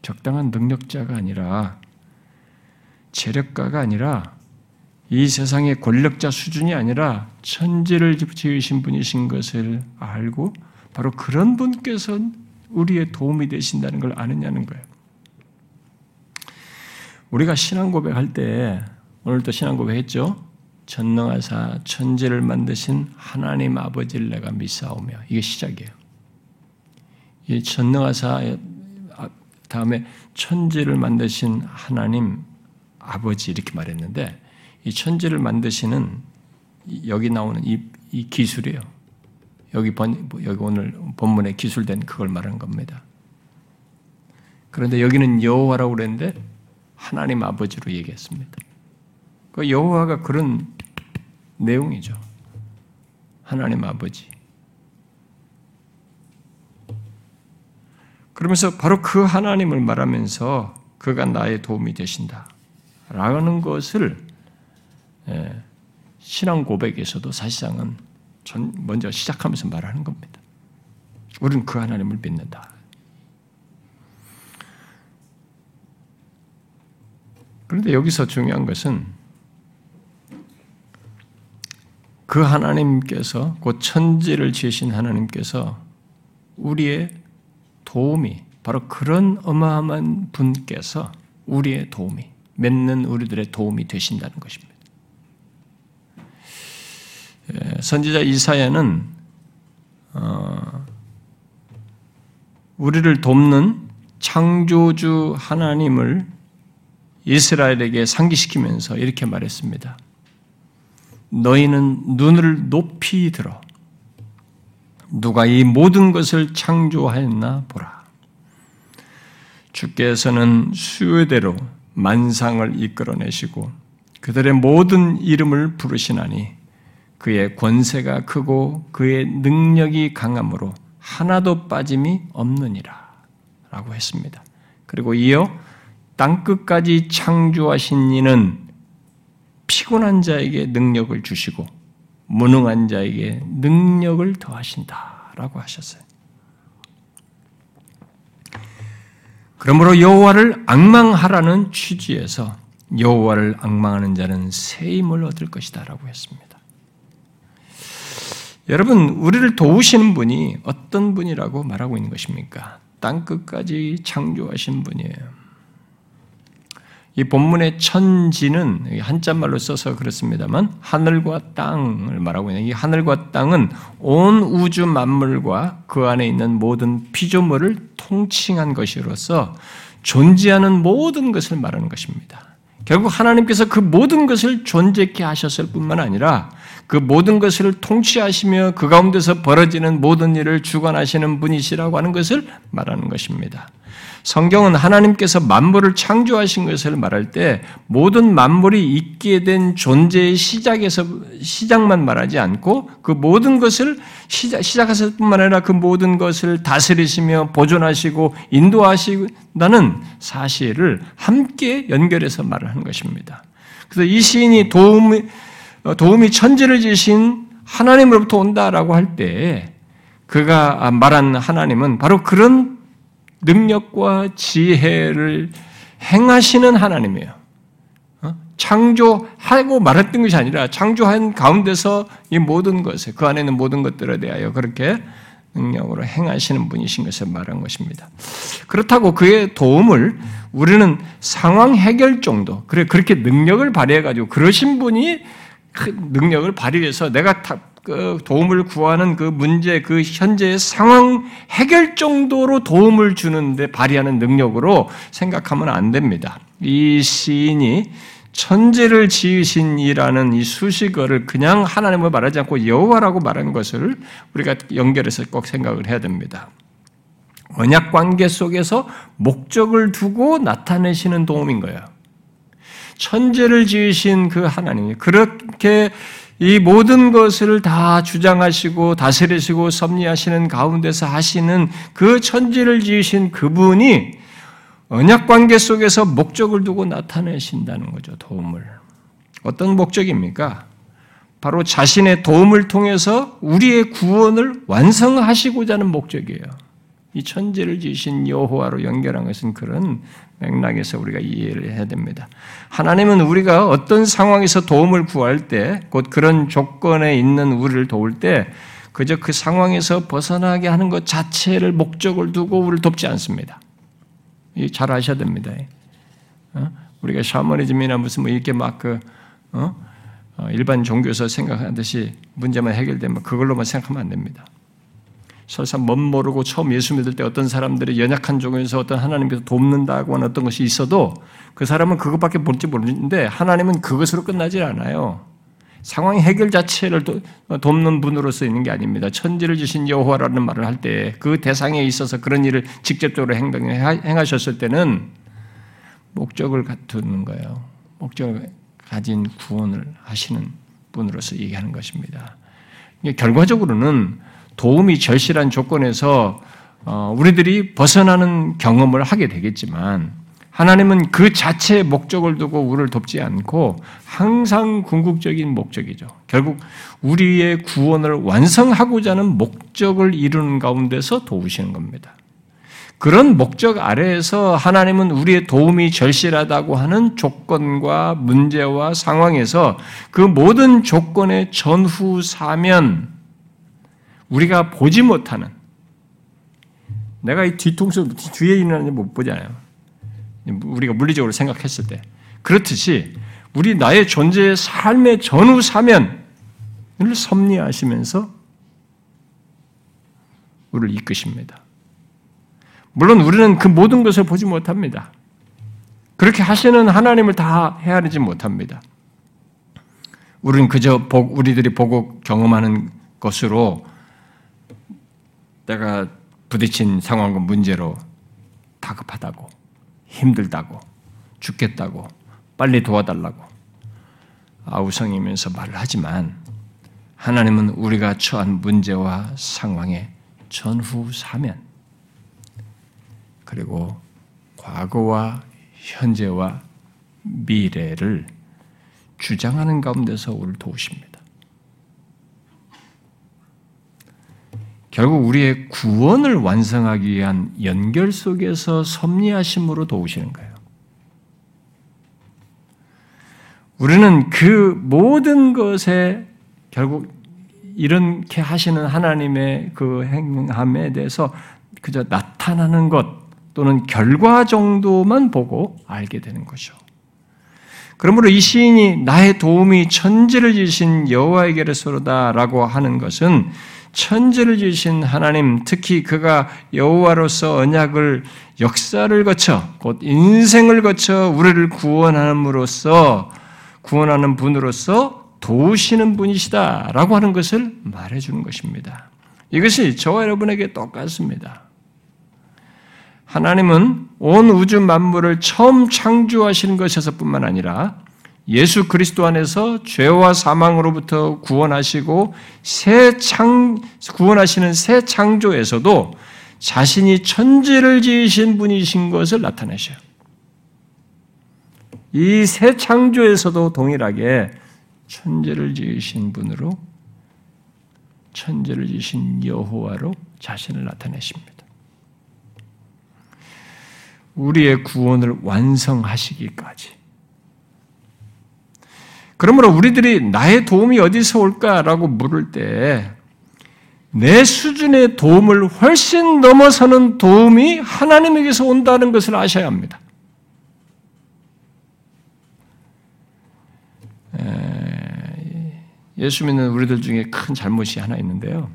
적당한 능력자가 아니라 재력가가 아니라 이 세상의 권력자 수준이 아니라 천지를 지으신 분이신 것을 알고 바로 그런 분께서 우리의 도움이 되신다는 걸 아느냐는 거예요. 우리가 신앙 고백할 때 오늘도 신앙 고백했죠. 전능하사 천지를 만드신 하나님 아버지를 내가 믿사오며 이게 시작이에요. 이 전능하사 다음에 천지를 만드신 하나님 아버지 이렇게 말했는데 이 천지를 만드시는 여기 나오는 이, 이 기술이에요. 여기 번, 여기 오늘 본문에 기술된 그걸 말하는 겁니다. 그런데 여기는 여호와라고 그랬는데 하나님 아버지로 얘기했습니다. 그 여호와가 그런 내용이죠. 하나님 아버지. 그러면서 바로 그 하나님을 말하면서 그가 나의 도움이 되신다. 라는 것을 예, 신앙 고백에서도 사실상은 먼저 시작하면서 말하는 겁니다. 우리는 그 하나님을 믿는다. 그런데 여기서 중요한 것은 그 하나님께서 곧 천지를 지으신 하나님께서 우리의 도움이 바로 그런 어마어마한 분께서 우리의 도움이 맺는 우리들의 도움이 되신다는 것입니다. 예, 선지자 이사야는 어, 우리를 돕는 창조주 하나님을 이스라엘에게 상기시키면서 이렇게 말했습니다. 너희는 눈을 높이 들어 누가 이 모든 것을 창조하였나 보라. 주께서는 수요대로 만상을 이끌어내시고 그들의 모든 이름을 부르시나니 그의 권세가 크고 그의 능력이 강함으로 하나도 빠짐이 없느니라. 라고 했습니다. 그리고 이어 땅끝까지 창조하신 이는 피곤한 자에게 능력을 주시고 무능한 자에게 능력을 더하신다라고 하셨어요. 그러므로 여호와를 악망하라는 취지에서 여호와를 악망하는 자는 새 힘을 얻을 것이다라고 했습니다. 여러분, 우리를 도우시는 분이 어떤 분이라고 말하고 있는 것입니까? 땅 끝까지 창조하신 분이에요. 이 본문의 천지는 한자말로 써서 그렇습니다만 하늘과 땅을 말하고 있는 이 하늘과 땅은 온 우주 만물과 그 안에 있는 모든 피조물을 통칭한 것이로서 존재하는 모든 것을 말하는 것입니다. 결국 하나님께서 그 모든 것을 존재케 하셨을 뿐만 아니라 그 모든 것을 통치하시며 그 가운데서 벌어지는 모든 일을 주관하시는 분이시라고 하는 것을 말하는 것입니다. 성경은 하나님께서 만물을 창조하신 것을 말할 때 모든 만물이 있게 된 존재의 시작에서 시작만 말하지 않고 그 모든 것을 시작, 시작하실 뿐만 아니라 그 모든 것을 다스리시며 보존하시고 인도하시다는 사실을 함께 연결해서 말을 하는 것입니다. 그래서 이 시인이 도움이, 도움이 천지를 지신 하나님으로부터 온다라고 할 때 그가 말한 하나님은 바로 그런 능력과 지혜를 행하시는 하나님이에요. 어? 창조하고 말했던 것이 아니라 창조한 가운데서 이 모든 것에 그 안에 있는 모든 것들에 대하여 그렇게 능력으로 행하시는 분이신 것을 말한 것입니다. 그렇다고 그의 도움을 우리는 상황 해결 정도, 그래 그렇게 능력을 발휘해 가지고 그러신 분이 그 능력을 발휘해서 내가 그 도움을 구하는 그 문제, 그 현재의 상황 해결 정도로 도움을 주는데 발휘하는 능력으로 생각하면 안 됩니다. 이 시인이 천지를 지으신 이라는 이 수식어를 그냥 하나님을 말하지 않고 여호와라고 말한 것을 우리가 연결해서 꼭 생각을 해야 됩니다. 언약 관계 속에서 목적을 두고 나타내시는 도움인 거예요. 천지를 지으신 그 하나님이 그렇게 이 모든 것을 다 주장하시고 다스리시고 섭리하시는 가운데서 하시는 그 천지를 지으신 그분이 언약 관계 속에서 목적을 두고 나타내신다는 거죠. 도움을. 어떤 목적입니까? 바로 자신의 도움을 통해서 우리의 구원을 완성하시고자 하는 목적이에요. 이 천지를 지으신 여호와로 연결한 것은 그런 맥락에서 우리가 이해를 해야 됩니다. 하나님은 우리가 어떤 상황에서 도움을 구할 때, 곧 그런 조건에 있는 우리를 도울 때, 그저 그 상황에서 벗어나게 하는 것 자체를 목적을 두고 우리를 돕지 않습니다. 잘 아셔야 됩니다. 어? 우리가 샤머니즘이나 무슨 뭐 이렇게 막그 어? 어? 일반 종교에서 생각하듯이 문제만 해결되면 그걸로만 생각하면 안 됩니다. 설사 멋 모르고 처음 예수 믿을 때 어떤 사람들이 연약한 종에서 어떤 하나님께서 돕는다고 하는 어떤 것이 있어도 그 사람은 그것밖에 볼지 모르는데 하나님은 그것으로 끝나지 않아요. 상황 해결 자체를 돕는 분으로서 있는 게 아닙니다. 천지를 주신 여호와라는 말을 할 때 그 대상에 있어서 그런 일을 직접적으로 행하셨을 때는 목적을 갖두는 거예요. 목적을 가진 구원을 하시는 분으로서 얘기하는 것입니다. 결과적으로는 도움이 절실한 조건에서 어, 우리들이 벗어나는 경험을 하게 되겠지만 하나님은 그 자체의 목적을 두고 우리를 돕지 않고 항상 궁극적인 목적이죠. 결국 우리의 구원을 완성하고자 하는 목적을 이루는 가운데서 도우시는 겁니다. 그런 목적 아래에서 하나님은 우리의 도움이 절실하다고 하는 조건과 문제와 상황에서 그 모든 조건의 전후 사면 우리가 보지 못하는 내가 이 뒤통수 뒤에 있는 못 보잖아요. 우리가 물리적으로 생각했을 때 그렇듯이 우리 나의 존재의 삶의 전후 사면을 섭리하시면서 우리를 이끄십니다. 물론 우리는 그 모든 것을 보지 못합니다. 그렇게 하시는 하나님을 다 헤아리지 못합니다. 우리는 그저 우리들이 보고 경험하는 것으로 내가 부딪힌 상황과 문제로 다급하다고 힘들다고 죽겠다고 빨리 도와달라고 아우성이면서 말을 하지만 하나님은 우리가 처한 문제와 상황의 전후 사면 그리고 과거와 현재와 미래를 주장하는 가운데서 우리를 도우십니다. 결국 우리의 구원을 완성하기 위한 연결 속에서 섭리하심으로 도우시는 거예요. 우리는 그 모든 것에 결국 이렇게 하시는 하나님의 그 행함에 대해서 그저 나타나는 것 또는 결과 정도만 보고 알게 되는 거죠. 그러므로 이 시인이 나의 도움이 천지를 지신 여호와에게로서로다라고 하는 것은 천지를 지으신 하나님, 특히 그가 여호와로서 언약을 역사를 거쳐 곧 인생을 거쳐 우리를 구원함으로써 구원하는 분으로서 도우시는 분이시다라고 하는 것을 말해 주는 것입니다. 이것이 저와 여러분에게 똑같습니다. 하나님은 온 우주 만물을 처음 창조하시는 것에서뿐만 아니라 예수 그리스도 안에서 죄와 사망으로부터 구원하시고 새 창, 구원하시는 새 창조에서도 자신이 천지를 지으신 분이신 것을 나타내셔요. 이 새 창조에서도 동일하게 천지를 지으신 분으로 천지를 지으신 여호와로 자신을 나타내십니다. 우리의 구원을 완성하시기까지 그러므로 우리들이 나의 도움이 어디서 올까라고 물을 때 내 수준의 도움을 훨씬 넘어서는 도움이 하나님에게서 온다는 것을 아셔야 합니다. 예수 믿는 우리들 중에 큰 잘못이 하나 있는데요.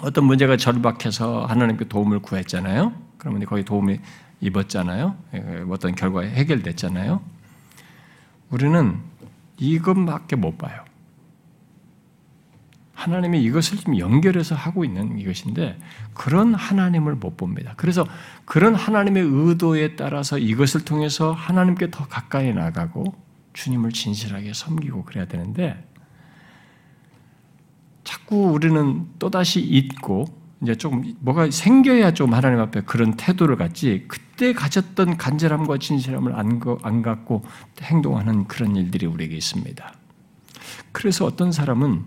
어떤 문제가 절박해서 하나님께 도움을 구했잖아요. 그러면 거기 도움이 입었잖아요. 어떤 결과에 해결됐잖아요. 우리는 이것밖에 못 봐요. 하나님이 이것을 좀 연결해서 하고 있는 이것인데 그런 하나님을 못 봅니다. 그래서 그런 하나님의 의도에 따라서 이것을 통해서 하나님께 더 가까이 나가고 주님을 진실하게 섬기고 그래야 되는데 자꾸 우리는 또다시 잊고 이제 조금 뭐가 생겨야 좀 하나님 앞에 그런 태도를 갖지 그때 가졌던 간절함과 진실함을 안, 안 갖고 행동하는 그런 일들이 우리에게 있습니다. 그래서 어떤 사람은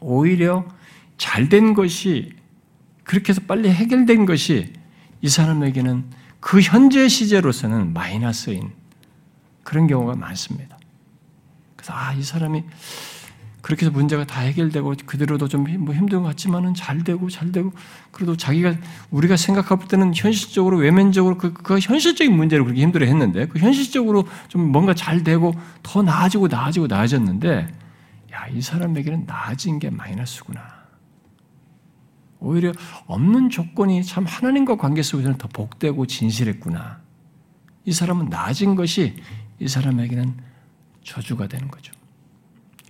오히려 잘된 것이 그렇게 해서 빨리 해결된 것이 이 사람에게는 그 현재 시제로서는 마이너스인 그런 경우가 많습니다. 그래서 아, 이 사람이 그렇게 해서 문제가 다 해결되고 그대로도 좀뭐 힘든 것 같지만은 잘 되고 잘 되고 그래도 자기가 우리가 생각할 때는 현실적으로 외면적으로 그, 그 현실적인 문제를 그렇게 힘들어 했는데 그 현실적으로 좀 뭔가 잘 되고 더 나아지고 나아지고 나아졌는데 야, 이 사람에게는 나아진 게 마이너스구나. 오히려 없는 조건이 참 하나님과 관계 속에서는 더 복되고 진실했구나. 이 사람은 나아진 것이 이 사람에게는 저주가 되는 거죠.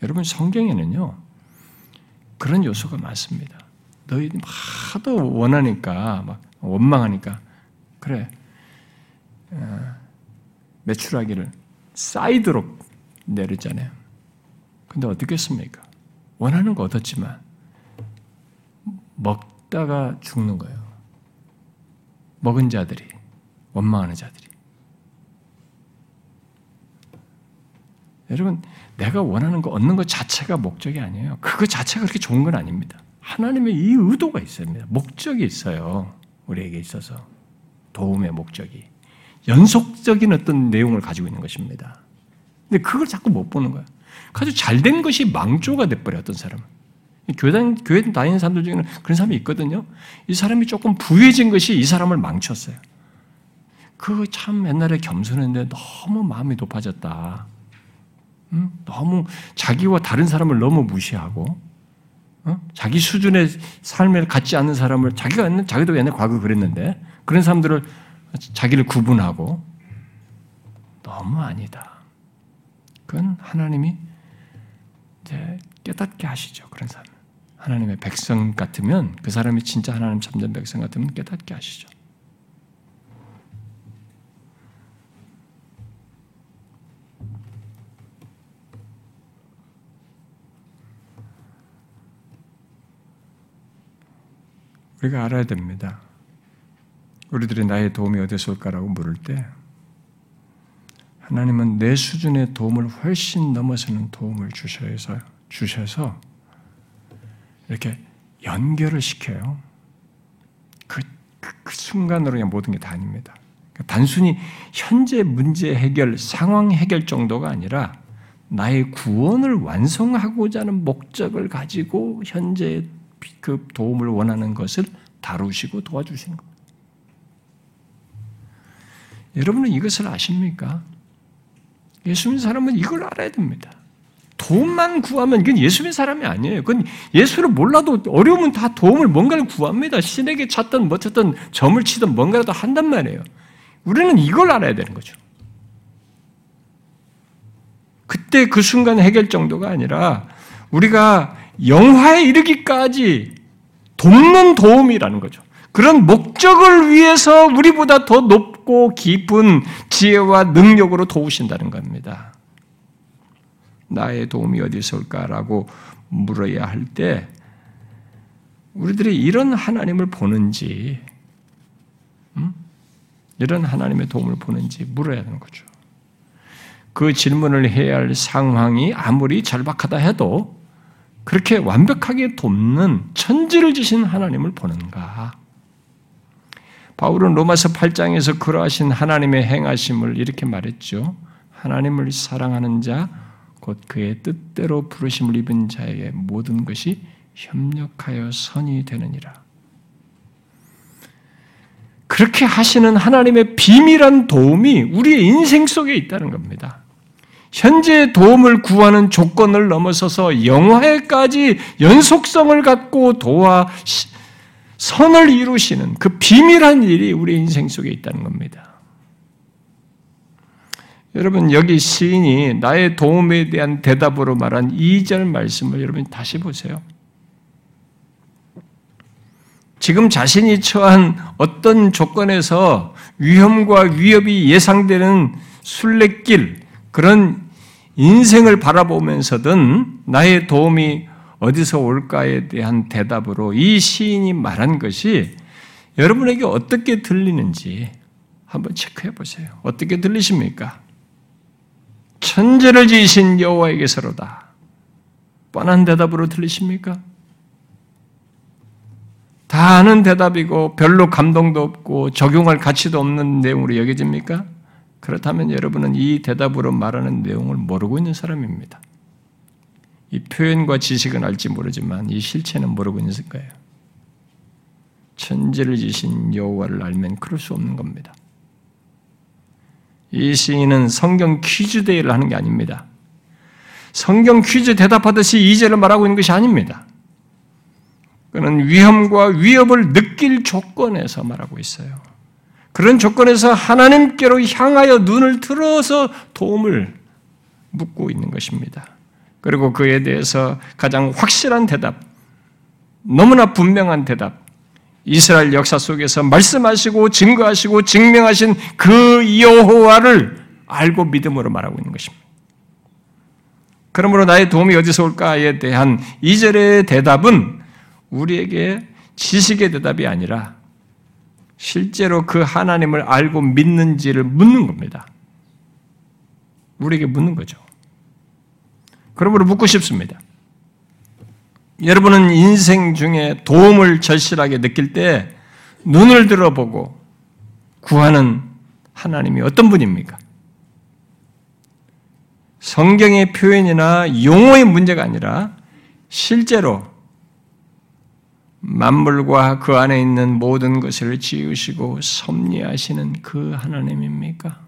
여러분 성경에는요 그런 요소가 많습니다. 너희 하도 원하니까 막 원망하니까 그래 어, 매출하기를 쌓이도록 내렸잖아요. 근데 어떻겠습니까? 원하는 거 얻었지만 먹다가 죽는 거예요. 먹은 자들이 원망하는 자들이 여러분 내가 원하는 거 얻는 것 자체가 목적이 아니에요. 그거 자체가 그렇게 좋은 건 아닙니다. 하나님의 이 의도가 있습니다. 목적이 있어요. 우리에게 있어서 도움의 목적이 연속적인 어떤 내용을 가지고 있는 것입니다. 근데 그걸 자꾸 못 보는 거야. 아주 잘된 것이 망조가 돼버려 어떤 사람은. 교회, 교회 다니는 사람들 중에는 그런 사람이 있거든요. 이 사람이 조금 부해진 것이 이 사람을 망쳤어요. 그참 옛날에 겸손했는데 너무 마음이 높아졌다. 너무 자기와 다른 사람을 너무 무시하고 자기 수준의 삶을 갖지 않는 사람을 자기가 있는 자기도 옛날 과거 그랬는데 그런 사람들을 자기를 구분하고 너무 아니다. 그건 하나님이 이제 깨닫게 하시죠. 그런 사람. 하나님의 백성 같으면 그 사람이 진짜 하나님 참된 백성 같으면 깨닫게 하시죠. 우리가 알아야 됩니다. 우리들이 나의 도움이 어디서 올까라고 물을 때 하나님은 내 수준의 도움을 훨씬 넘어서는 도움을 주셔서 주셔서 이렇게 연결을 시켜요. 그, 그, 그 순간으로 그냥 모든 게 다 아닙니다. 그러니까 단순히 현재 문제 해결, 상황 해결 정도가 아니라 나의 구원을 완성하고자 하는 목적을 가지고 현재 그 도움을 원하는 것을 다루시고 도와주시는 겁니다. 여러분은 이것을 아십니까? 예수 믿는 사람은 이걸 알아야 됩니다. 도움만 구하면 이건 예수 믿는 사람이 아니에요. 그건 예수를 몰라도 어려우면 다 도움을 뭔가를 구합니다. 신에게 찾든 뭐 찾든 점을 치든 뭔가라도 한단 말이에요. 우리는 이걸 알아야 되는 거죠. 그때 그 순간 해결 정도가 아니라 우리가 영화에 이르기까지 돕는 도움이라는 거죠. 그런 목적을 위해서 우리보다 더 높고 깊은 지혜와 능력으로 도우신다는 겁니다. 나의 도움이 어디서 올까라고 물어야 할 때 우리들이 이런 하나님을 보는지 음? 이런 하나님의 도움을 보는지 물어야 하는 거죠. 그 질문을 해야 할 상황이 아무리 절박하다 해도 그렇게 완벽하게 돕는 천지를 지신 하나님을 보는가? 바울은 로마서 8장에서 그러하신 하나님의 행하심을 이렇게 말했죠. 하나님을 사랑하는 자, 곧 그의 뜻대로 부르심을 입은 자에게 모든 것이 협력하여 선이 되느니라. 그렇게 하시는 하나님의 비밀한 도움이 우리의 인생 속에 있다는 겁니다. 현재 도움을 구하는 조건을 넘어서서 영화에까지 연속성을 갖고 도와 선을 이루시는 그 비밀한 일이 우리 인생 속에 있다는 겁니다. 여러분 여기 시인이 나의 도움에 대한 대답으로 말한 2절 말씀을 여러분 다시 보세요. 지금 자신이 처한 어떤 조건에서 위험과 위협이 예상되는 순례길 그런 인생을 바라보면서든 나의 도움이 어디서 올까에 대한 대답으로 이 시인이 말한 것이 여러분에게 어떻게 들리는지 한번 체크해 보세요. 어떻게 들리십니까? 천재를 지으신 여호와에게서로다. 뻔한 대답으로 들리십니까? 다 아는 대답이고 별로 감동도 없고 적용할 가치도 없는 내용으로 여겨집니까? 그렇다면 여러분은 이 대답으로 말하는 내용을 모르고 있는 사람입니다. 이 표현과 지식은 알지 모르지만 이 실체는 모르고 있는 거예요. 천지를 지신 여호와를 알면 그럴 수 없는 겁니다. 이 시인은 성경 퀴즈 대회를 하는 게 아닙니다. 성경 퀴즈 대답하듯이 이제를 말하고 있는 것이 아닙니다. 그는 위험과 위협을 느낄 조건에서 말하고 있어요. 그런 조건에서 하나님께로 향하여 눈을 들어서 도움을 묻고 있는 것입니다. 그리고 그에 대해서 가장 확실한 대답, 너무나 분명한 대답, 이스라엘 역사 속에서 말씀하시고 증거하시고 증명하신 그 여호와를 알고 믿음으로 말하고 있는 것입니다. 그러므로 나의 도움이 어디서 올까에 대한 이절의 대답은 우리에게 지식의 대답이 아니라 실제로 그 하나님을 알고 믿는지를 묻는 겁니다. 우리에게 묻는 거죠. 그러므로 묻고 싶습니다. 여러분은 인생 중에 도움을 절실하게 느낄 때 눈을 들어보고 구하는 하나님이 어떤 분입니까? 성경의 표현이나 용어의 문제가 아니라 실제로 만물과 그 안에 있는 모든 것을 지으시고 섭리하시는 그 하나님입니까?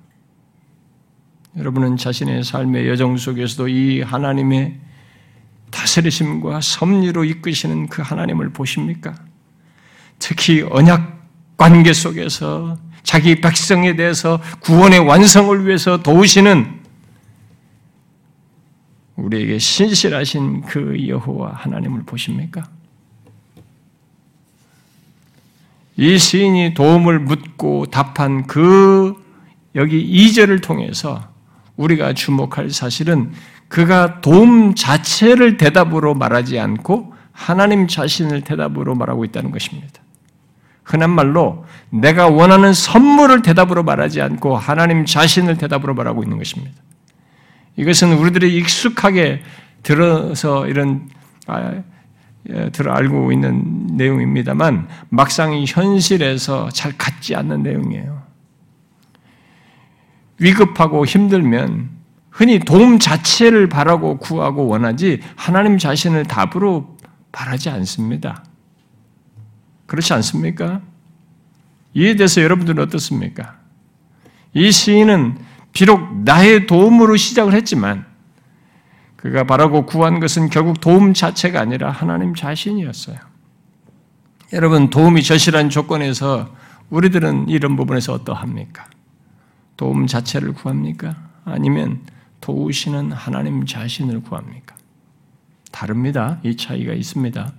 여러분은 자신의 삶의 여정 속에서도 이 하나님의 다스리심과 섭리로 이끄시는 그 하나님을 보십니까? 특히 언약 관계 속에서 자기 백성에 대해서 구원의 완성을 위해서 도우시는 우리에게 신실하신 그 여호와 하나님을 보십니까? 이 시인이 도움을 묻고 답한 그 여기 2절을 통해서 우리가 주목할 사실은 그가 도움 자체를 대답으로 말하지 않고 하나님 자신을 대답으로 말하고 있다는 것입니다. 흔한 말로 내가 원하는 선물을 대답으로 말하지 않고 하나님 자신을 대답으로 말하고 있는 것입니다. 이것은 우리들이 익숙하게 들어서 이런 아, 예, 들어 알고 있는 내용입니다만 막상 현실에서 잘 같지 않는 내용이에요. 위급하고 힘들면 흔히 도움 자체를 바라고 구하고 원하지 하나님 자신을 답으로 바라지 않습니다. 그렇지 않습니까? 이에 대해서 여러분들은 어떻습니까? 이 시인은 비록 나의 도움으로 시작을 했지만 그가 바라고 구한 것은 결국 도움 자체가 아니라 하나님 자신이었어요. 여러분, 도움이 절실한 조건에서 우리들은 이런 부분에서 어떠합니까? 도움 자체를 구합니까? 아니면 도우시는 하나님 자신을 구합니까? 다릅니다. 이 차이가 있습니다.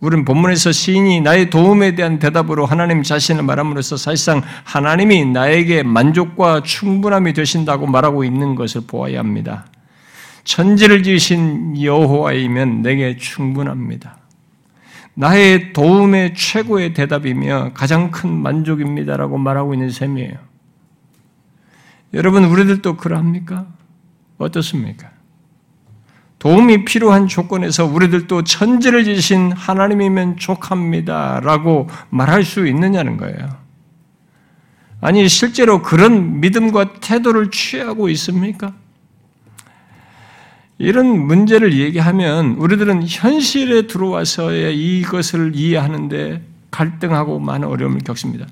우리는 본문에서 시인이 나의 도움에 대한 대답으로 하나님 자신을 말함으로써 사실상 하나님이 나에게 만족과 충분함이 되신다고 말하고 있는 것을 보아야 합니다. 천지를 지으신 여호와이면 내게 충분합니다. 나의 도움의 최고의 대답이며 가장 큰 만족입니다라고 말하고 있는 셈이에요. 여러분, 우리들도 그러합니까? 어떻습니까? 도움이 필요한 조건에서 우리들도 천지를 지신 하나님이면 족합니다. 라고 말할 수 있느냐는 거예요. 아니, 실제로 그런 믿음과 태도를 취하고 있습니까? 이런 문제를 얘기하면 우리들은 현실에 들어와서의 이것을 이해하는데 갈등하고 많은 어려움을 겪습니다.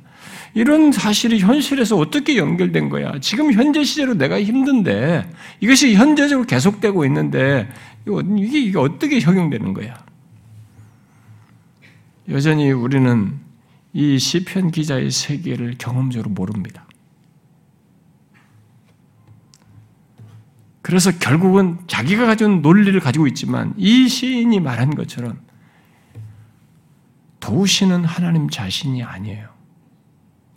이런 사실이 현실에서 어떻게 연결된 거야? 지금 현재 시제로 내가 힘든데 이것이 현재적으로 계속되고 있는데 이게, 어떻게 적용되는 거야? 여전히 우리는 이 시편 기자의 세계를 경험적으로 모릅니다. 그래서 결국은 자기가 가진 논리를 가지고 있지만 이 시인이 말한 것처럼 도우시는 하나님 자신이 아니에요.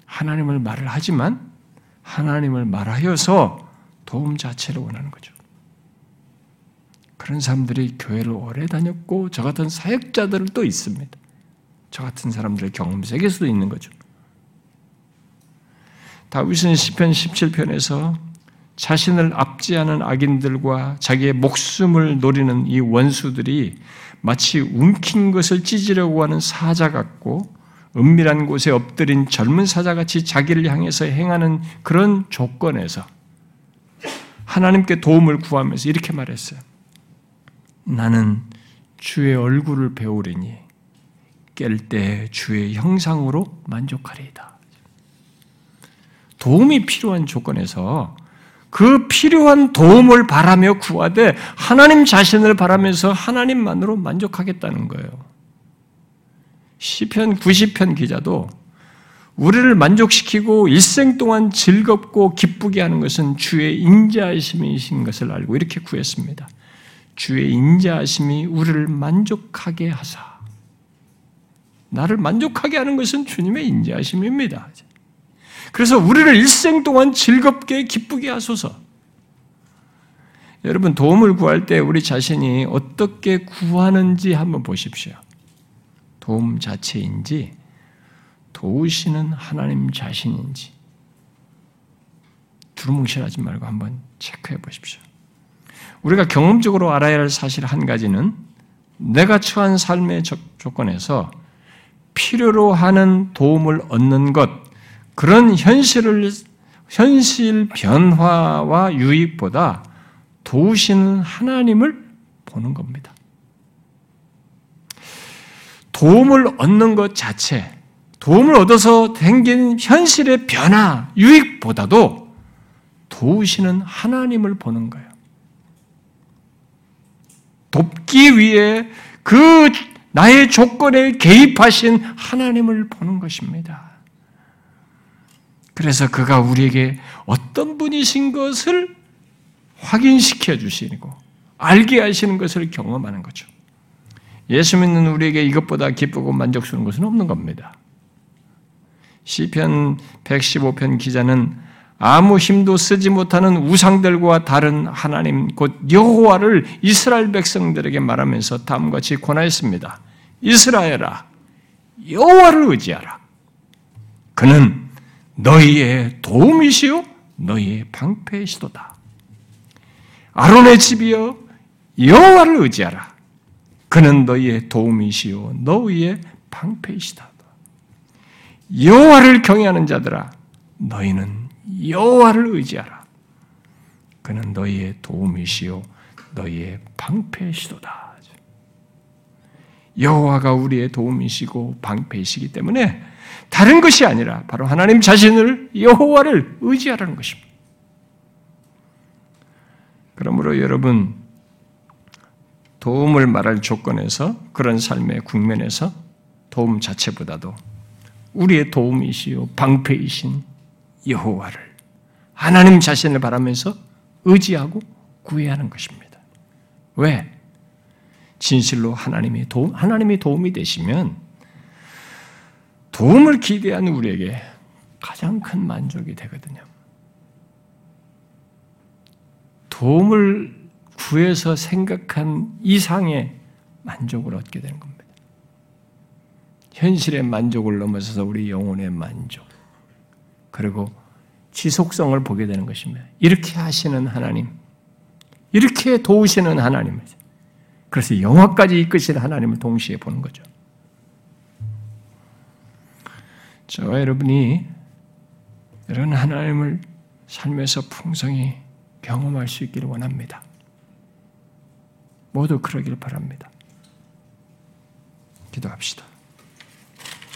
하나님을 말을 하지만 하나님을 말하여서 도움 자체를 원하는 거죠. 그런 사람들이 교회를 오래 다녔고 저 같은 사역자들도 있습니다. 저 같은 사람들의 경험 세계에서도 있는 거죠. 다윗은 시편 17편에서 자신을 압제하는 악인들과 자기의 목숨을 노리는 이 원수들이 마치 움킨 것을 찢으려고 하는 사자 같고 은밀한 곳에 엎드린 젊은 사자같이 자기를 향해서 행하는 그런 조건에서 하나님께 도움을 구하면서 이렇게 말했어요. 나는 주의 얼굴을 배우리니 깰 때 주의 형상으로 만족하리이다. 도움이 필요한 조건에서 그 필요한 도움을 바라며 구하되 하나님 자신을 바라면서 하나님만으로 만족하겠다는 거예요. 시편 90편 기자도 우리를 만족시키고 일생 동안 즐겁고 기쁘게 하는 것은 주의 인자하심이신 것을 알고 이렇게 구했습니다. 주의 인자하심이 우리를 만족하게 하사. 나를 만족하게 하는 것은 주님의 인자하심입니다. 그래서 우리를 일생 동안 즐겁게 기쁘게 하소서. 여러분 도움을 구할 때 우리 자신이 어떻게 구하는지 한번 보십시오. 도움 자체인지 도우시는 하나님 자신인지 두루뭉실하지 말고 한번 체크해 보십시오. 우리가 경험적으로 알아야 할 사실 한 가지는 내가 처한 삶의 조건에서 필요로 하는 도움을 얻는 것, 그런 현실을, 현실 변화와 유익보다 도우시는 하나님을 보는 겁니다. 도움을 얻는 것 자체, 도움을 얻어서 생긴 현실의 변화, 유익보다도 도우시는 하나님을 보는 거예요. 돕기 위해 그 나의 조건에 개입하신 하나님을 보는 것입니다. 그래서 그가 우리에게 어떤 분이신 것을 확인시켜 주시고 알게 하시는 것을 경험하는 거죠. 예수 믿는 우리에게 이것보다 기쁘고 만족스러운 것은 없는 겁니다. 시편 115편 기자는 아무 힘도 쓰지 못하는 우상들과 다른 하나님 곧 여호와를 이스라엘 백성들에게 말하면서 다음과 같이 권하였습니다. 이스라엘아 여호와를 의지하라. 그는 너희의 도움이시요 너희의 방패이시도다. 아론의 집이여 여호와를 의지하라. 그는 너희의 도움이시요 너희의 방패이시다. 여호와를 경외하는 자들아 너희는 여호와를 의지하라. 그는 너희의 도움이시요 너희의 방패시도다. 여호와가 우리의 도움이시고 방패이시기 때문에 다른 것이 아니라 바로 하나님 자신을 여호와를 의지하라는 것입니다. 그러므로 여러분 도움을 말할 조건에서 그런 삶의 국면에서 도움 자체보다도 우리의 도움이시요 방패이신 여호와를 하나님 자신을 바라면서 의지하고 구해야 하는 것입니다. 왜? 진실로 하나님이 도움, 하나님이 도움이 되시면 도움을 기대한 우리에게 가장 큰 만족이 되거든요. 도움을 구해서 생각한 이상의 만족을 얻게 되는 겁니다. 현실의 만족을 넘어서서 우리 영혼의 만족, 그리고 지속성을 보게 되는 것입니다. 이렇게 하시는 하나님, 이렇게 도우시는 하나님, 그래서 영화까지 이끄시는 하나님을 동시에 보는 거죠. 저와 여러분이 이런 하나님을 삶에서 풍성히 경험할 수 있기를 원합니다. 모두 그러길 바랍니다. 기도합시다.